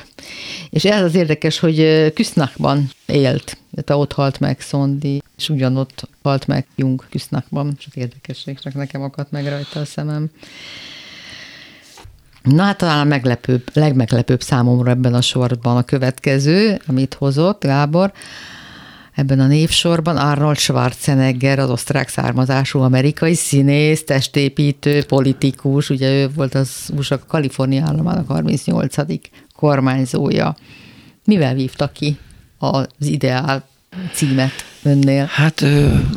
Speaker 2: És ez az érdekes, hogy Küsznakban élt, tehát ott halt meg Szondi, és ugyanott halt meg Jung Küsznakban, csak érdekesség, csak nekem akadt meg rajta a szemem. Na hát talán a meglepőbb, legmeglepőbb számomra ebben a sorban a következő, amit hozott Gábor, ebben a névsorban Arnold Schwarzenegger, az osztrák származású amerikai színész, testépítő, politikus, ugye ő volt az USA Kalifornia államának 38. kormányzója. Mivel vívta ki az ideál címet önnél?
Speaker 3: Hát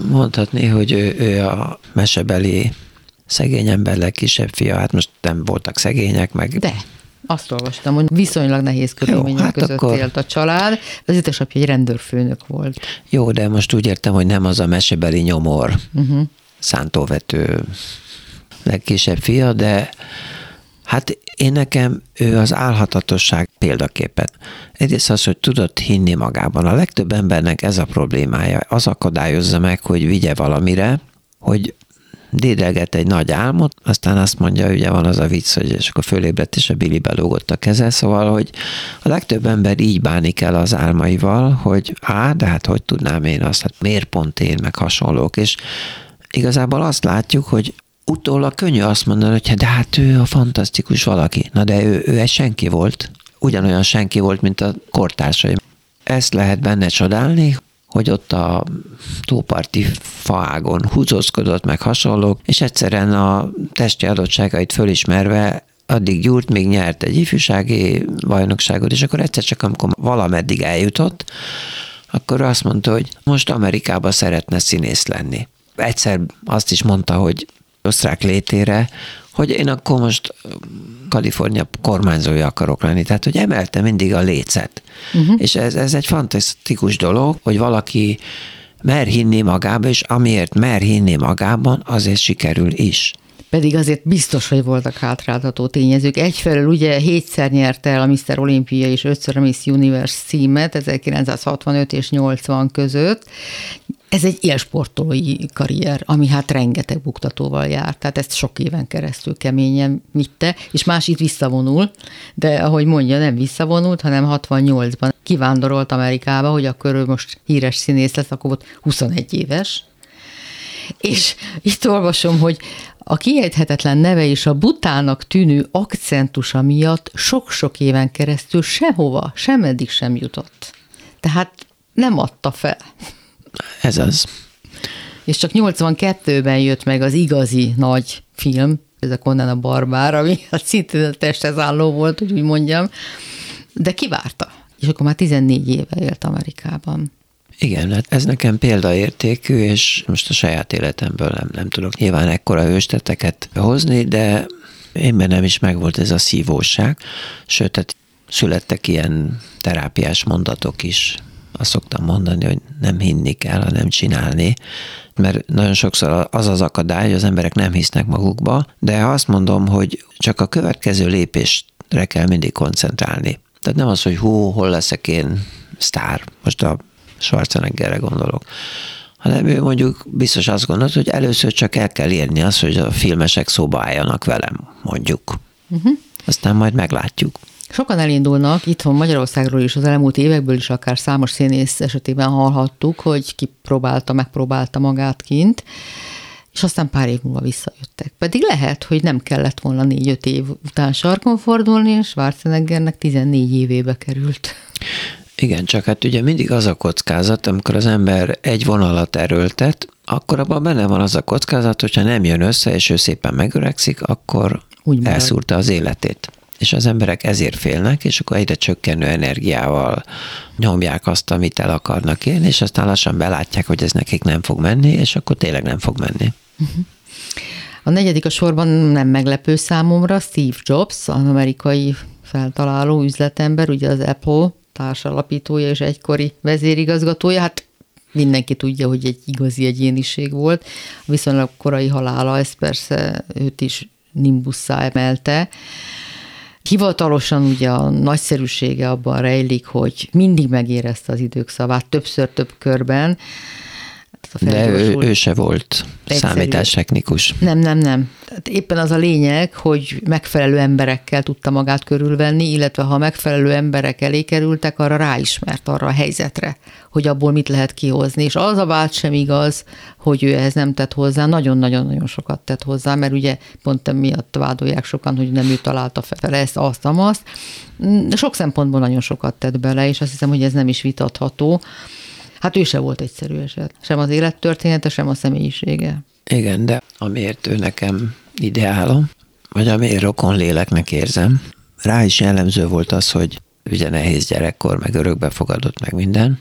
Speaker 3: mondhatni, hogy ő, ő a mesebeli szegény ember legkisebb fia, hát most nem voltak szegények, meg...
Speaker 2: De, azt olvastam, hogy viszonylag nehéz körülmények hát között akkor... élt a család. Az édesapja egy rendőrfőnök volt.
Speaker 3: Jó, de most úgy értem, hogy nem az a mesebeli nyomor, uh-huh. szántóvető legkisebb fia, de Hát én nekem ő az álhatatosság példaképet. Egyrészt az, hogy tudott hinni magában. A legtöbb embernek ez a problémája. Az akadályozza meg, hogy vigye valamire, hogy dédelget egy nagy álmot, aztán azt mondja, ugye van az a vicc, hogy és akkor fölébredt, és a Billy belógott a keze, szóval, hogy a legtöbb ember így bánik el az álmaival, hogy á, de hát hogy tudnám én azt, hát miért pont én, meg hasonlók, és igazából azt látjuk, hogy utólag könnyű azt mondani, hogy de hát ő a fantasztikus valaki. Na de ő, ő egy senki volt, ugyanolyan senki volt, mint a kortársai. Ezt lehet benne csodálni, hogy ott a tóparti faágon húzózkodott, meg hasonlók, és egyszerűen a testi adottságait fölismerve addig gyúrt, még nyert egy ifjúsági bajnokságot, és akkor egyszer csak, amikor valameddig eljutott, akkor azt mondta, hogy most Amerikában szeretne színész lenni. Egyszer azt is mondta, hogy osztrák létére, hogy én akkor most Kalifornia kormányzója akarok lenni. Tehát, hogy emelte mindig a lécet. Uh-huh. És ez, ez egy fantasztikus dolog, hogy valaki mer hinni magába, és amiért mer hinni magában, azért sikerül is.
Speaker 2: Pedig azért biztos, hogy voltak hátráltató tényezők. Egyfelől ugye hétszer nyerte el a Mr. Olympia és ötször a Miss Universe címet 1965 és 80 között. Ez egy élsportolói karrier, ami hát rengeteg buktatóval jár, tehát ezt sok éven keresztül keményen vitte, és más itt visszavonul, de ahogy mondja, nem visszavonult, hanem 68-ban kivándorolt Amerikába, hogy akkor ő most híres színész lesz, akkor volt 21 éves, és itt olvasom, hogy a kiejthetetlen neve és a butának tűnő akcentusa miatt sok-sok éven keresztül sehova, semeddig sem jutott. Tehát nem adta fel.
Speaker 3: Ez az.
Speaker 2: És csak 82-ben jött meg az igazi nagy film, ez a Conan a Barbár, ami a szintén a testhez álló volt, úgy mondjam, de kivárta. És akkor már 14 éve élt Amerikában.
Speaker 3: Igen, hát ez nekem példaértékű, és most a saját életemből nem, nem tudok nyilván ekkora hősteteket hozni, de én bennem is megvolt ez a szívóság, sőt, tehát születtek ilyen terápiás mondatok is, azt szoktam mondani, hogy nem hinni kell, hanem csinálni, mert nagyon sokszor az az akadály, hogy az emberek nem hisznek magukba, de azt mondom, hogy csak a következő lépésre kell mindig koncentrálni. Tehát nem az, hogy hú, hol leszek én sztár, most a Schwarzeneggerre gondolok, hanem ő mondjuk biztos azt gondolt, hogy először csak el kell érni azt, hogy a filmesek szóba álljanak velem, mondjuk. Uh-huh. Aztán majd meglátjuk.
Speaker 2: Sokan elindulnak, itthon Magyarországról is az elmúlt évekből is akár számos színész esetében hallhattuk, hogy kipróbálta, megpróbálta magát kint, és aztán pár év múlva visszajöttek. Pedig lehet, hogy nem kellett volna négy-öt év után sarkon fordulni, és Schwarzeneggernek 14 évébe került.
Speaker 3: Igen, csak hát ugye mindig az a kockázat, amikor az ember egy vonalat erőltet, akkor abban benne van az a kockázat, hogyha nem jön össze, és ő szépen megöregszik, akkor Úgy elszúrta az életét és az emberek ezért félnek, és akkor egyre csökkenő energiával nyomják azt, amit el akarnak élni, és aztán lassan belátják, hogy ez nekik nem fog menni, és akkor tényleg nem fog menni. Uh-huh.
Speaker 2: A negyedik a sorban nem meglepő számomra Steve Jobs, az amerikai feltaláló üzletember, ugye az Apple társalapítója és egykori vezérigazgatója, hát mindenki tudja, hogy egy igazi egyéniség volt. Viszonylag korai halála, ez persze őt is nimbusszá emelte. Hivatalosan ugye a nagyszerűsége abban rejlik, hogy mindig megérezte az idők szavát, többször több körben,
Speaker 3: de ő, ő se volt Egyszerű. számítástechnikus.
Speaker 2: Nem, nem, nem. Tehát éppen az a lényeg, hogy megfelelő emberekkel tudta magát körülvenni, illetve ha megfelelő emberek elé kerültek, arra ráismert arra a helyzetre, hogy abból mit lehet kihozni. És az a vált sem igaz, hogy ő ehhez nem tett hozzá, nagyon-nagyon-nagyon sokat tett hozzá, mert ugye pont miatt vádolják sokan, hogy nem ő találta fel ezt, azt, azt. Sok szempontból nagyon sokat tett bele, és azt hiszem, hogy ez nem is vitatható. Hát ő se volt egyszerű eset. Sem az élettörténete, sem a személyisége.
Speaker 3: Igen, de amiért ő nekem ideálom, vagy amiért rokon léleknek érzem, rá is jellemző volt az, hogy ugye nehéz gyerekkor, meg örökbe fogadott, meg minden.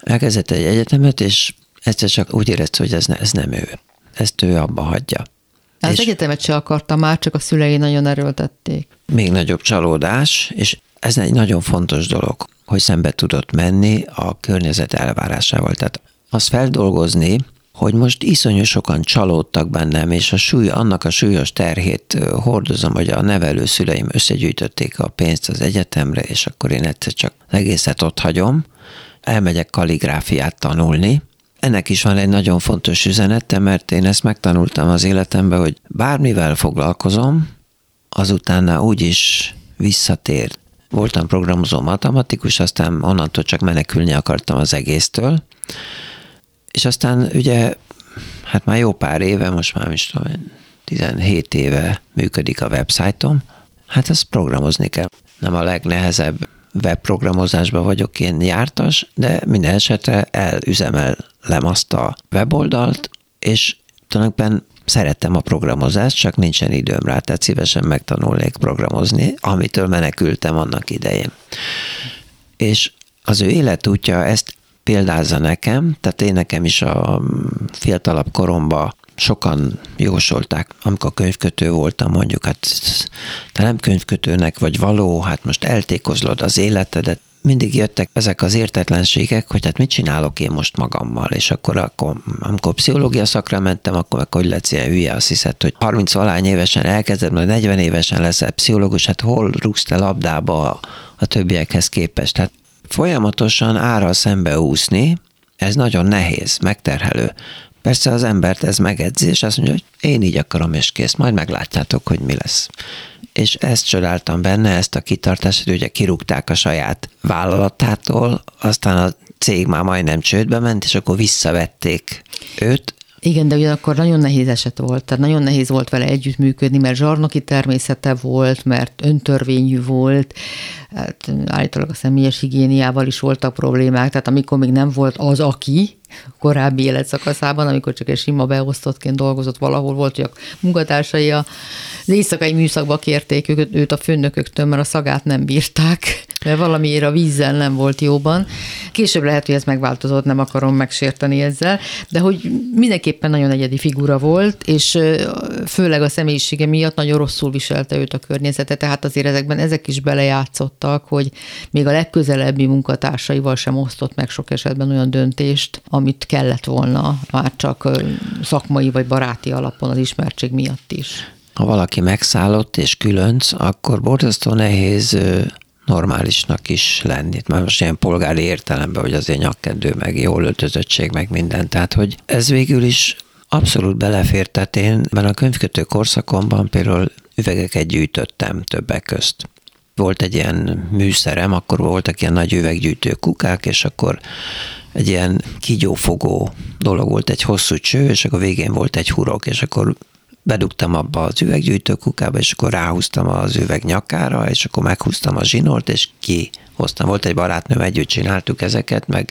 Speaker 3: Elkezdett egy egyetemet, és egyszer csak úgy érezte, hogy ez, ne, ez nem ő. Ezt ő abba hagyja.
Speaker 2: Az és egyetemet se akarta már, csak a szülei nagyon erőltették.
Speaker 3: Még nagyobb csalódás, és ez egy nagyon fontos dolog, hogy szembe tudott menni a környezet elvárásával. Tehát azt feldolgozni, hogy most iszonyú sokan csalódtak bennem, és a súly, annak a súlyos terhét hordozom, hogy a nevelőszüleim összegyűjtötték a pénzt az egyetemre, és akkor én egyszer csak egészet ott hagyom, elmegyek kalligráfiát tanulni. Ennek is van egy nagyon fontos üzenete, mert én ezt megtanultam az életemben, hogy bármivel foglalkozom, azután úgy is visszatér. Voltam programozó matematikus, aztán onnantól csak menekülni akartam az egésztől, és aztán ugye, hát már jó pár éve, most már is tudom, 17 éve működik a websájtom, hát ezt programozni kell. Nem a legnehezebb webprogramozásban vagyok én jártas, de minden esetre elüzemelem azt a weboldalt, és tulajdonképpen szerettem a programozást, csak nincsen időm rá, tehát szívesen megtanulnék programozni, amitől menekültem annak idején. És az ő életútja ezt példázza nekem, tehát én nekem is a fiatalabb koromban sokan jósolták, amikor könyvkötő voltam, mondjuk, hát te nem könyvkötőnek vagy való, hát most eltékozlod az életedet, mindig jöttek ezek az értetlenségek, hogy hát mit csinálok én most magammal, és akkor, akkor amikor pszichológia szakra mentem, akkor, akkor hogy lesz ilyen hülye, azt hiszed, hogy 30 valány évesen elkezded, majd 40 évesen leszel pszichológus, hát hol rúgsz te labdába a, a többiekhez képest? Tehát folyamatosan ára szembe úszni, ez nagyon nehéz, megterhelő. Persze az embert ez megedzi, és azt mondja, hogy én így akarom, és kész, majd meglátjátok, hogy mi lesz. És ezt csodáltam benne, ezt a kitartást, hogy ugye kirúgták a saját vállalatától, aztán a cég már majdnem csődbe ment, és akkor visszavették őt,
Speaker 2: igen, de ugyanakkor nagyon nehéz eset volt, tehát nagyon nehéz volt vele együttműködni, mert zsarnoki természete volt, mert öntörvényű volt, hát állítólag a személyes higiéniával is voltak problémák, tehát amikor még nem volt az, aki, korábbi életszakaszában, amikor csak egy sima beosztottként dolgozott valahol, volt, hogy a munkatársai az éjszakai műszakba kérték őt, a főnököktől, mert a szagát nem bírták, mert valamiért a vízzel nem volt jóban. Később lehet, hogy ez megváltozott, nem akarom megsérteni ezzel, de hogy mindenképpen nagyon egyedi figura volt, és főleg a személyisége miatt nagyon rosszul viselte őt a környezete, tehát azért ezekben ezek is belejátszottak, hogy még a legközelebbi munkatársaival sem osztott meg sok esetben olyan döntést, amit kellett volna, már csak szakmai vagy baráti alapon az ismertség miatt is.
Speaker 3: Ha valaki megszállott és különc, akkor borzasztó nehéz normálisnak is lenni. Már most ilyen polgári értelemben, hogy azért nyakkendő, meg jól öltözöttség, meg minden. Tehát, hogy ez végül is abszolút belefért. Tehát én a könyvkötő korszakomban például üvegeket gyűjtöttem többek közt. Volt egy ilyen műszerem, akkor voltak ilyen nagy üveggyűjtő kukák, és akkor egy ilyen kigyófogó dolog volt, egy hosszú cső, és akkor végén volt egy hurok, és akkor bedugtam abba az üveggyűjtő kukába, és akkor ráhúztam az üveg nyakára, és akkor meghúztam a zsinort, és kihoztam. Volt egy barátnőm, együtt csináltuk ezeket, meg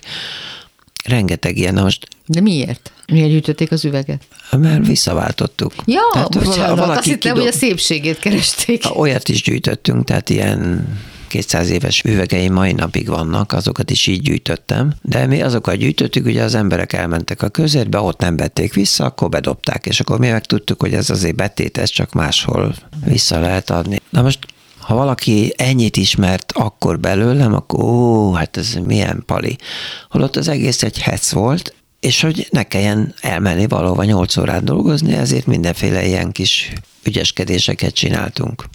Speaker 3: rengeteg ilyen. most
Speaker 2: De miért? Miért gyűjtötték az üveget?
Speaker 3: Mert visszaváltottuk.
Speaker 2: Ja, tehát, bocsánat, valaki azt hittem, kidol... hogy a szépségét keresték.
Speaker 3: Olyat is gyűjtöttünk, tehát ilyen 200 éves üvegeim mai napig vannak, azokat is így gyűjtöttem, de mi azokat gyűjtöttük, ugye az emberek elmentek a közérbe, ott nem vették vissza, akkor bedobták, és akkor mi meg tudtuk, hogy ez azért betét, ez csak máshol vissza lehet adni. Na most ha valaki ennyit ismert akkor belőlem, akkor ó, hát ez milyen pali. Holott az egész egy hec volt, és hogy ne kelljen elmenni valahova 8 órát dolgozni, ezért mindenféle ilyen kis ügyeskedéseket csináltunk.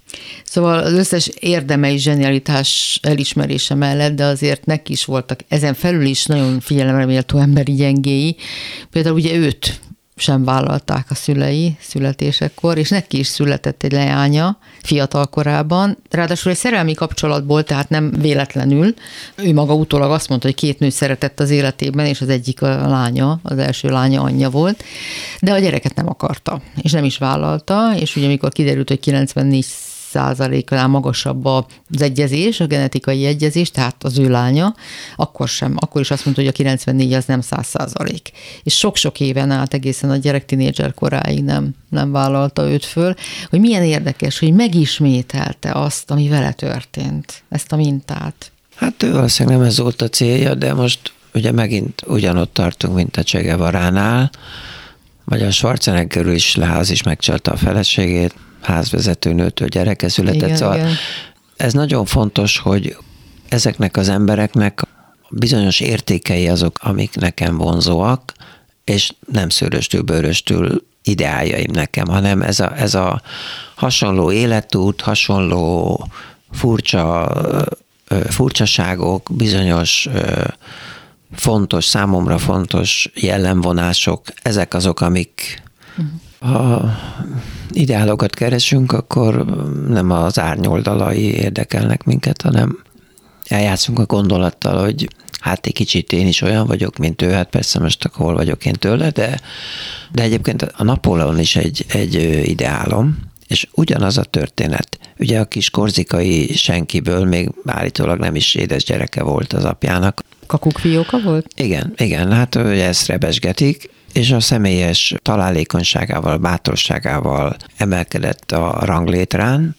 Speaker 2: Szóval az összes érdemei zsenialitás elismerése mellett, de azért neki is voltak ezen felül is nagyon figyelemre méltó emberi gyengéi. Például ugye őt sem vállalták a szülei születésekor, és neki is született egy leánya fiatal korában. Ráadásul egy szerelmi kapcsolatból, tehát nem véletlenül. Ő maga utólag azt mondta, hogy két nőt szeretett az életében, és az egyik a lánya, az első lánya anyja volt, de a gyereket nem akarta, és nem is vállalta, és ugye amikor kiderült, hogy 94 százaléknál magasabb az egyezés, a genetikai egyezés, tehát az ő lánya, akkor sem, akkor is azt mondta, hogy a 94 az nem 100 százalék. És sok-sok éven át egészen a gyerek tinédzser koráig nem, nem vállalta őt föl, hogy milyen érdekes, hogy megismételte azt, ami vele történt, ezt a mintát.
Speaker 3: Hát ő valószínűleg nem ez volt a célja, de most ugye megint ugyanott tartunk, mint a Csegevaránál, vagy a Schwarzenegger is leház is megcsalta a feleségét, házvezető nőtől gyereke született. Igen, szóval igen. ez nagyon fontos, hogy ezeknek az embereknek bizonyos értékei azok, amik nekem vonzóak, és nem szőröstől, bőröstől ideájaim nekem, hanem ez a, ez a hasonló életút, hasonló furcsa, furcsaságok, bizonyos fontos, számomra fontos jellemvonások, ezek azok, amik ha ideálokat keresünk, akkor nem az árnyoldalai érdekelnek minket, hanem eljátszunk a gondolattal, hogy hát egy kicsit én is olyan vagyok, mint ő, hát persze most akkor hol vagyok én tőle, de, de egyébként a Napóleon is egy, egy ideálom, és ugyanaz a történet. Ugye a kis korzikai senkiből még állítólag nem is édes gyereke volt az apjának.
Speaker 2: Kakukfióka volt?
Speaker 3: Igen, igen, hát ugye ezt rebesgetik, és a személyes találékonyságával, bátorságával emelkedett a ranglétrán,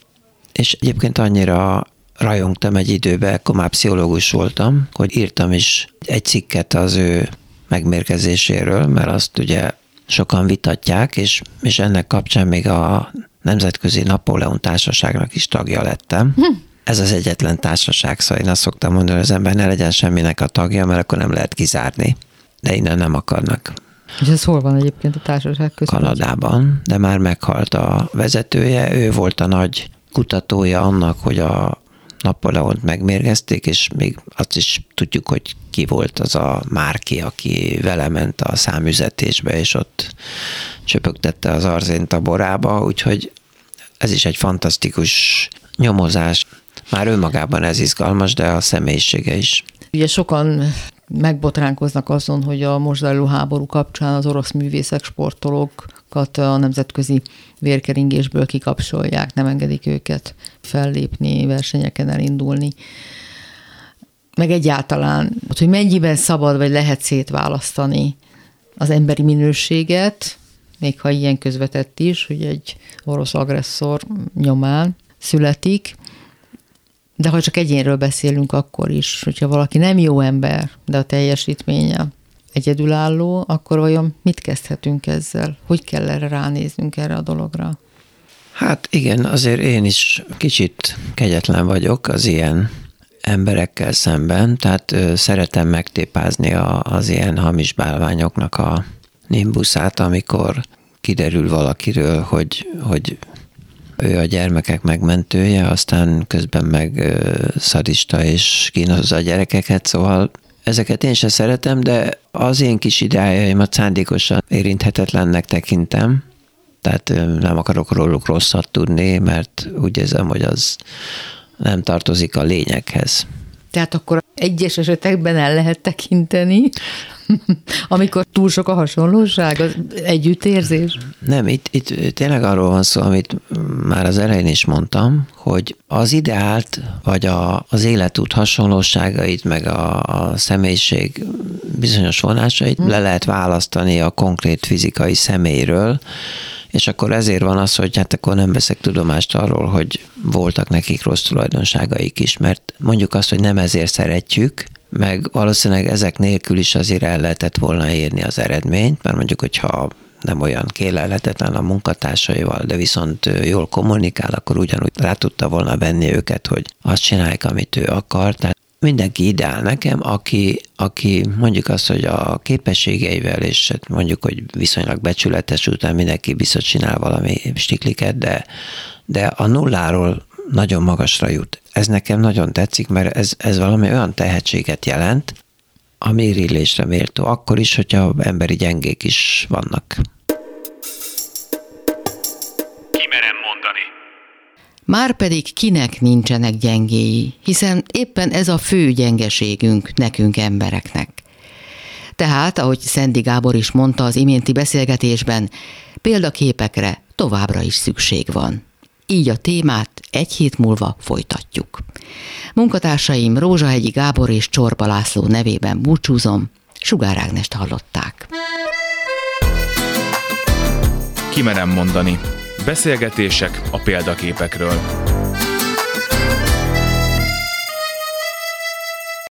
Speaker 3: és egyébként annyira rajongtam egy időben, akkor már pszichológus voltam, hogy írtam is egy cikket az ő megmérkezéséről, mert azt ugye sokan vitatják, és, és ennek kapcsán még a Nemzetközi Napóleon Társaságnak is tagja lettem. Hm. Ez az egyetlen társaság, szóval én azt szoktam mondani, hogy az ember ne legyen semminek a tagja, mert akkor nem lehet kizárni. De innen nem akarnak.
Speaker 2: És ez hol van egyébként a társaság között?
Speaker 3: Kanadában, de már meghalt a vezetője. Ő volt a nagy kutatója annak, hogy a Napóleont megmérgezték, és még azt is tudjuk, hogy ki volt az a Márki, aki vele ment a számüzetésbe, és ott csöpögtette az arzént a borába, úgyhogy ez is egy fantasztikus nyomozás. Már önmagában ez izgalmas, de a személyisége is.
Speaker 2: Ugye sokan megbotránkoznak azon, hogy a most háború kapcsán az orosz művészek, sportolókat a nemzetközi vérkeringésből kikapcsolják, nem engedik őket fellépni, versenyeken elindulni. Meg egyáltalán, hogy mennyiben szabad vagy lehet szétválasztani az emberi minőséget, még ha ilyen közvetett is, hogy egy orosz agresszor nyomán születik, de ha csak egyénről beszélünk, akkor is, hogyha valaki nem jó ember, de a teljesítménye egyedülálló, akkor vajon mit kezdhetünk ezzel? Hogy kell erre ránéznünk erre a dologra?
Speaker 3: Hát igen, azért én is kicsit kegyetlen vagyok az ilyen emberekkel szemben, tehát szeretem megtépázni a, az ilyen hamis bálványoknak a nimbuszát, amikor kiderül valakiről, hogy, hogy ő a gyermekek megmentője, aztán közben meg szadista és kínozza a gyerekeket, szóval ezeket én sem szeretem, de az én kis ideájaimat szándékosan érinthetetlennek tekintem, tehát nem akarok róluk rosszat tudni, mert úgy érzem, hogy az nem tartozik a lényeghez.
Speaker 2: Tehát akkor egyes esetekben el lehet tekinteni, amikor túl sok a hasonlóság, az együttérzés?
Speaker 3: Nem, itt, itt tényleg arról van szó, amit már az elején is mondtam, hogy az ideált, vagy a, az életút hasonlóságait, meg a, a személyiség bizonyos vonásait hmm. le lehet választani a konkrét fizikai személyről, és akkor ezért van az, hogy hát akkor nem veszek tudomást arról, hogy voltak nekik rossz tulajdonságaik is, mert mondjuk azt, hogy nem ezért szeretjük, meg valószínűleg ezek nélkül is azért el lehetett volna érni az eredményt, mert mondjuk, hogyha nem olyan kélelhetetlen a munkatársaival, de viszont jól kommunikál, akkor ugyanúgy rá tudta volna venni őket, hogy azt csinálják, amit ő akar. Tehát mindenki ideál nekem, aki, aki mondjuk azt, hogy a képességeivel, és hát mondjuk, hogy viszonylag becsületes után mindenki biztos csinál valami stikliket, de, de a nulláról nagyon magasra jut. Ez nekem nagyon tetszik, mert ez, ez valami olyan tehetséget jelent, ami irillésre méltó, akkor is, hogyha emberi gyengék is vannak.
Speaker 4: Kimerem mondani.
Speaker 2: Már pedig kinek nincsenek gyengéi, hiszen éppen ez a fő gyengeségünk nekünk embereknek. Tehát, ahogy Szendi Gábor is mondta az iménti beszélgetésben, példaképekre továbbra is szükség van. Így a témát egy hét múlva folytatjuk. Munkatársaim Rózsahegyi Gábor és Csorba László nevében búcsúzom, Sugár Ágnest hallották.
Speaker 4: Kimerem mondani. Beszélgetések a példaképekről.